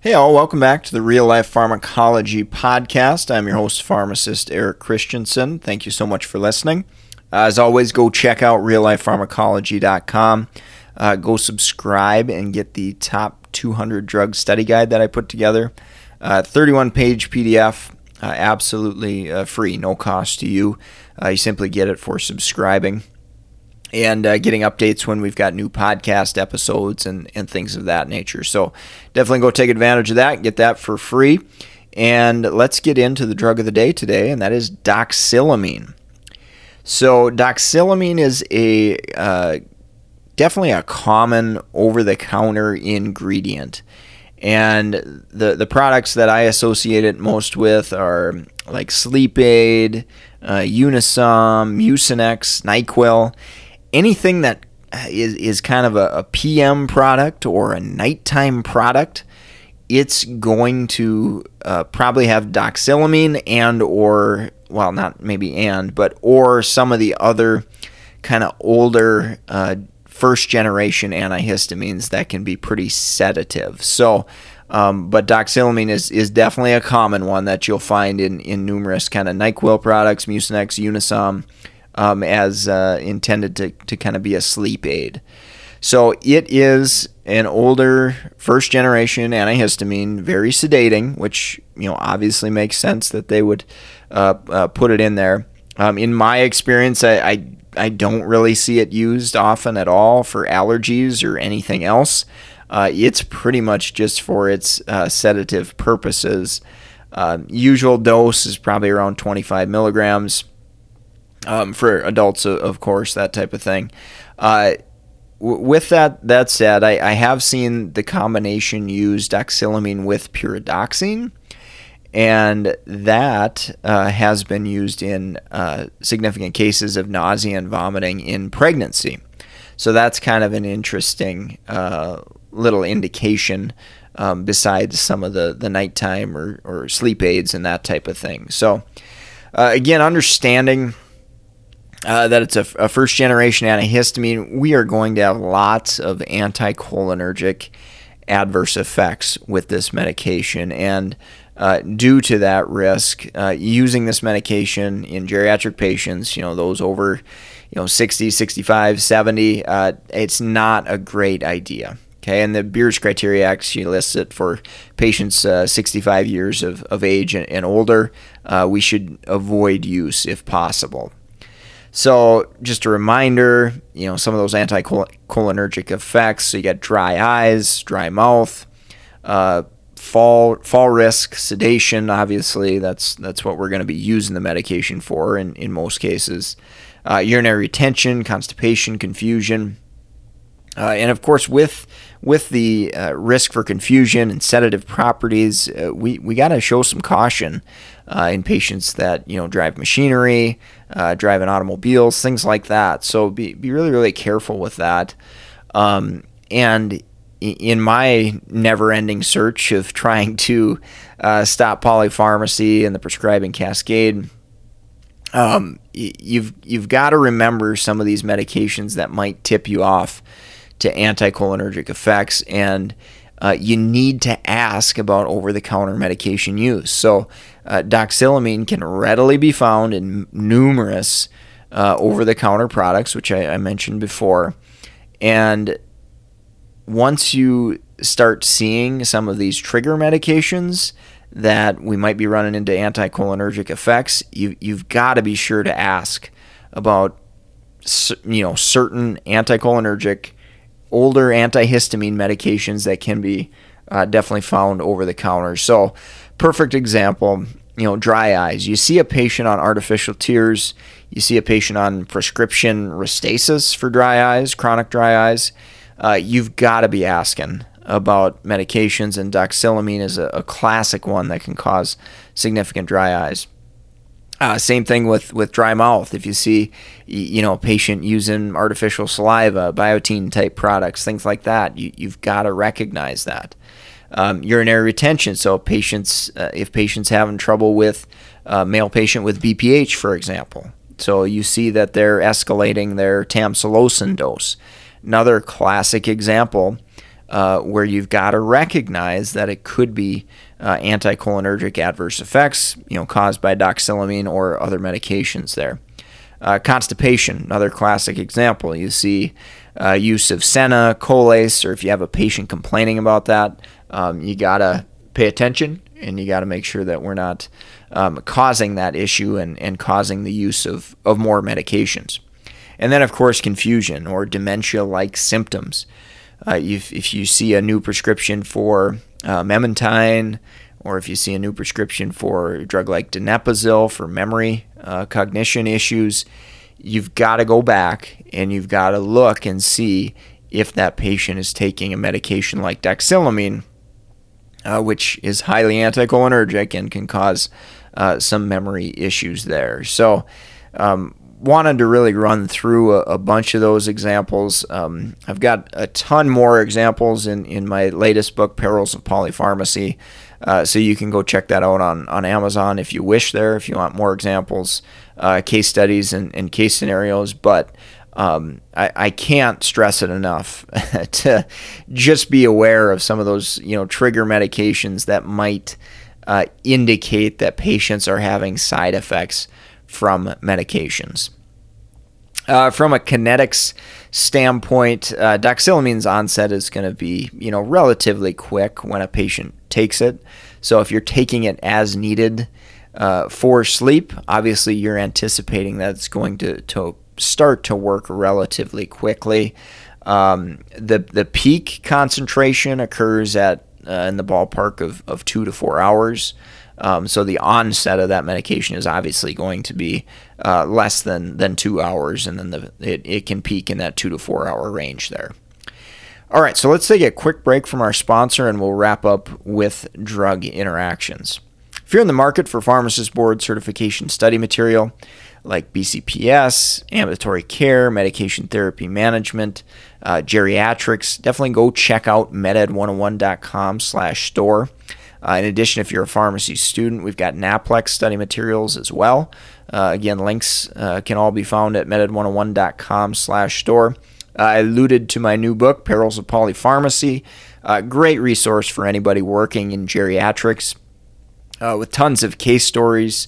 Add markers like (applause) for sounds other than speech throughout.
Hey, all, welcome back to the Real Life Pharmacology Podcast. I'm your host, pharmacist Eric Christensen. Thank you so much for listening. Uh, as always, go check out reallifepharmacology.com. Uh, go subscribe and get the top 200 drug study guide that I put together. Uh, 31 page PDF, uh, absolutely uh, free, no cost to you. You simply get it for subscribing and uh, getting updates when we've got new podcast episodes and, and things of that nature. So definitely go take advantage of that, get that for free. And let's get into the drug of the day today, and that is doxylamine. So, doxylamine is a uh, definitely a common over the counter ingredient. And the, the products that I associate it most with are like Sleep Aid, uh, Unisom, Mucinex, NyQuil anything that is, is kind of a, a PM product or a nighttime product, it's going to uh, probably have doxylamine and or well not maybe and but or some of the other kind of older uh, first generation antihistamines that can be pretty sedative. So um, but doxylamine is, is definitely a common one that you'll find in, in numerous kind of NyQuil products, Mucinex, Unisom, um, as uh, intended to, to kind of be a sleep aid. So it is an older first generation antihistamine, very sedating, which you know obviously makes sense that they would uh, uh, put it in there. Um, in my experience, I, I, I don't really see it used often at all for allergies or anything else. Uh, it's pretty much just for its uh, sedative purposes. Uh, usual dose is probably around 25 milligrams um, for adults, of course, that type of thing. Uh, with that that said, I, I, have seen the combination use doxylamine with pyridoxine, and that uh, has been used in uh, significant cases of nausea and vomiting in pregnancy. So that's kind of an interesting uh, little indication. Um, besides some of the, the nighttime or, or sleep aids and that type of thing. So, uh, again, understanding uh, that it's a, a, first generation antihistamine, we are going to have lots of anticholinergic adverse effects with this medication. And uh, due to that risk, uh, using this medication in geriatric patients, you know, those over, you know, 60, 65, 70, uh, it's not a great idea. Okay, and the Beers criteria actually lists it for patients uh, 65 years of, of age and, and older. Uh, we should avoid use if possible. So, just a reminder, you know, some of those anticholinergic effects. So, you got dry eyes, dry mouth, uh, fall fall risk, sedation. Obviously, that's that's what we're going to be using the medication for in in most cases. Uh, urinary retention, constipation, confusion, uh, and of course, with with the uh, risk for confusion and sedative properties, uh, we we got to show some caution uh, in patients that you know drive machinery, uh, driving automobiles, things like that. So be be really really careful with that. Um, and in my never-ending search of (laughs) trying to uh, stop polypharmacy and the prescribing cascade, um, you've you've got to remember some of these medications that might tip you off to anticholinergic effects and uh, you need to ask about over the counter medication use. So, uh, doxylamine can readily be found in numerous uh, over the counter products, which I, I, mentioned before. And once you start seeing some of these trigger medications that we might be running into anticholinergic effects, you, you've got to be sure to ask about you know certain anticholinergic older antihistamine medications that can be uh, definitely found over the counter. So, perfect example, you know, dry eyes. You see a patient on artificial tears, you see a patient on prescription Restasis for dry eyes, chronic dry eyes. Uh, you've got to be asking about medications, and doxylamine is a, a classic one that can cause significant dry eyes. Uh, same thing with, with dry mouth. If you see, you know, a patient using artificial saliva, Biotene type products, things like that, you, you've got to recognize that. Um, urinary retention. So patients, uh, if patients having trouble with uh, male patient with BPH, for example, so you see that they're escalating their tamsulosin dose. Another classic example uh, where you've got to recognize that it could be uh, anticholinergic adverse effects, you know, caused by doxylamine or other medications there. Uh, constipation, another classic example. You see uh, use of Senna, Colace, or if you have a patient complaining about that, um, you got to pay attention and you got to make sure that we're not um, causing that issue and, and causing the use of, of more medications. And then, of course, confusion or dementia like symptoms. Uh, if, if you see a new prescription for uh, Memantine, or if you see a new prescription for a drug like donepezil for memory uh, cognition issues, you've got to go back and you've got to look and see if that patient is taking a medication like doxylamine, uh, which is highly anticholinergic and can cause uh, some memory issues there. So, um, wanted to really run through a, a bunch of those examples. Um, I've got a ton more examples in, in my latest book, Perils of Polypharmacy. Uh, so you can go check that out on, on Amazon if you wish there, if you want more examples, uh, case studies, and, and, case scenarios. But um, I, I, can't stress it enough (laughs) to just be aware of some of those you know trigger medications that might uh, indicate that patients are having side effects from medications. Uh, from a kinetics standpoint, uh, doxylamine's onset is going to be, you know, relatively quick when a patient takes it. So if you're taking it as needed uh, for sleep, obviously you're anticipating that it's going to, to start to work relatively quickly. Um, the the peak concentration occurs at uh, in the ballpark of, of two to four hours. Um, so the onset of that medication is obviously going to be uh, less than, than two hours, and then the, it, it can peak in that two to four hour range there. All right, so let's take a quick break from our sponsor and we'll wrap up with drug interactions. If you're in the market for pharmacist board certification study material like BCPS, ambulatory care, medication therapy management, uh, geriatrics, definitely go check out meded101.com slash store. Uh, in addition, if you're a pharmacy student, we've got NAPLEX study materials as well. Uh, again, links uh, can all be found at meded101.com slash store. Uh, I alluded to my new book, Perils of Polypharmacy. Uh, great resource for anybody working in geriatrics uh, with tons of case stories,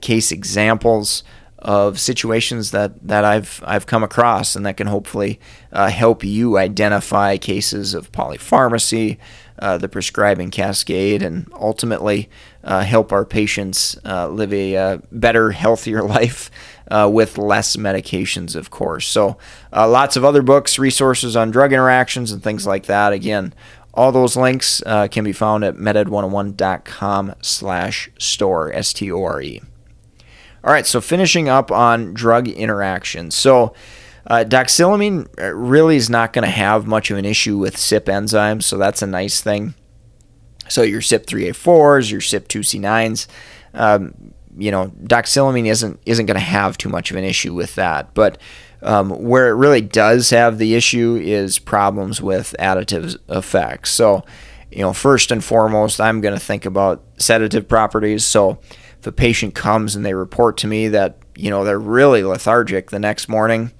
case examples of situations that, that I've I've come across and that can hopefully help you identify cases of polypharmacy, uh, the prescribing cascade and ultimately uh, help our patients uh, live a uh, better, healthier (laughs) life uh, with less medications, of course. So, lots of other books, resources on drug interactions, and things like that. Again, all those links can be found at meded101.com slash store, S-T-O-R-E. All right, so finishing up on drug interactions. So, uh, doxylamine uh, really is not going to have much of an issue with CYP enzymes, so that's a nice thing. So your CYP3A4s, your CYP2C9s, um, you know, doxylamine isn't isn't going to have too much of an issue with that. But um, where it really does have the issue is problems with additive effects. So, you know, first and foremost, I'm going to think about sedative properties. So, if a patient comes and they report to me that you know they're really lethargic the next morning,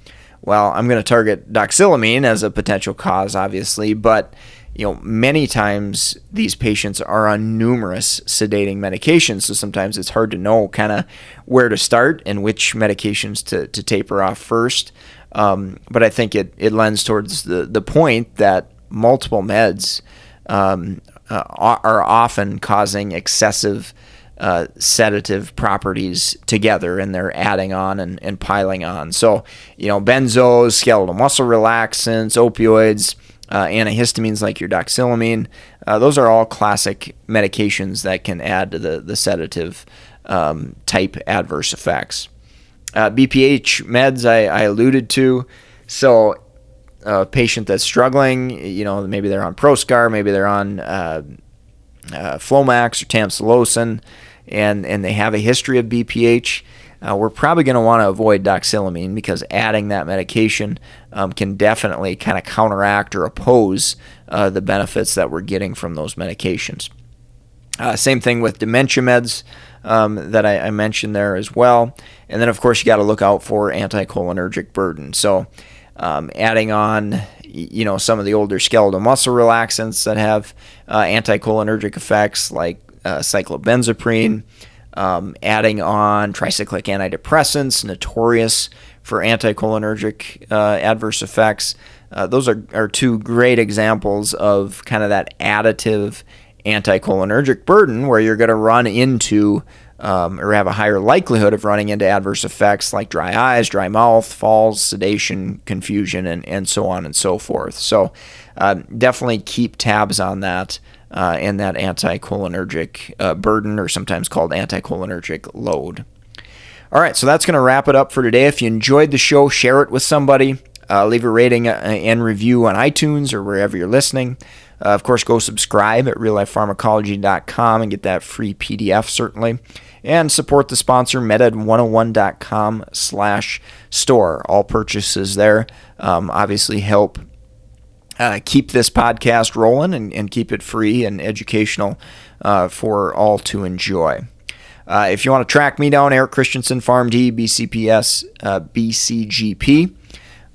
well, I'm going to target doxylamine as a potential cause, obviously, but you know, many times these patients are on numerous sedating medications, so sometimes it's hard to know kind of where to start and which medications to, to taper off first. Um, but I think it, it lends towards the, the point that multiple meds um, uh, are often causing excessive uh, sedative properties together and they're adding on and, and piling on. So, you know, benzos, skeletal muscle relaxants, opioids, uh, antihistamines like your doxylamine, uh, those are all classic medications that can add to the, the sedative um, type adverse effects. Uh, BPH meds I, I alluded to. So, a patient that's struggling, you know, maybe they're on Proscar, maybe they're on uh, uh, Flomax or tamsulosin, and and they have a history of BPH. Uh, we're probably going to want to avoid doxylamine because adding that medication um, can definitely kind of counteract or oppose uh, the benefits that we're getting from those medications. Uh, same thing with dementia meds um, that I, I, mentioned there as well. And then, of course, you got to look out for anticholinergic burden. So, um, adding on, you know, some of the older skeletal muscle relaxants that have uh, anticholinergic effects like uh, cyclobenzaprine, um, adding on tricyclic antidepressants, notorious for anticholinergic uh, adverse effects. Uh, those are, are two great examples of kind of that additive anticholinergic burden where you're going to run into um, or have a higher likelihood of running into adverse effects like dry eyes, dry mouth, falls, sedation, confusion, and, and so on and so forth. So uh, definitely keep tabs on that uh, and that anticholinergic uh, burden, or sometimes called anticholinergic load. All right, so that's going to wrap it up for today. If you enjoyed the show, share it with somebody. Uh, leave a rating uh, and review on iTunes or wherever you're listening. Uh, of course, go subscribe at reallifepharmacology.com and get that free PDF, certainly. And support the sponsor, meded101.com slash store. All purchases there um, obviously help uh, keep this podcast rolling and, and, keep it free and educational uh, for all to enjoy. Uh, if you want to track me down, Eric Christensen, PharmD, BCPS, uh, BCGP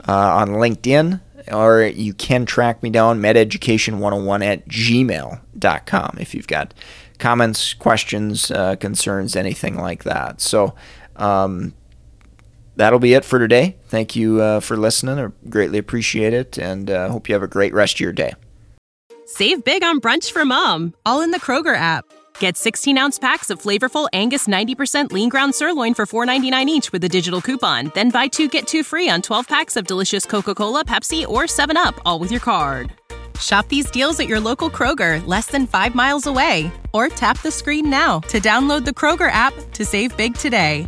uh, on LinkedIn or you can track me down mededucation101 at gmail.com if you've got comments, questions, uh, concerns, anything like that. So um, that'll be it for today. Thank you uh, for listening. I greatly appreciate it and uh, hope you have a great rest of your day. Save big on brunch for mom, all in the Kroger app. Get 16 ounce packs of flavorful Angus 90% lean ground sirloin for $4.99 each with a digital coupon. Then buy two get two free on 12 packs of delicious Coca Cola, Pepsi, or 7UP, all with your card. Shop these deals at your local Kroger, less than five miles away. Or tap the screen now to download the Kroger app to save big today.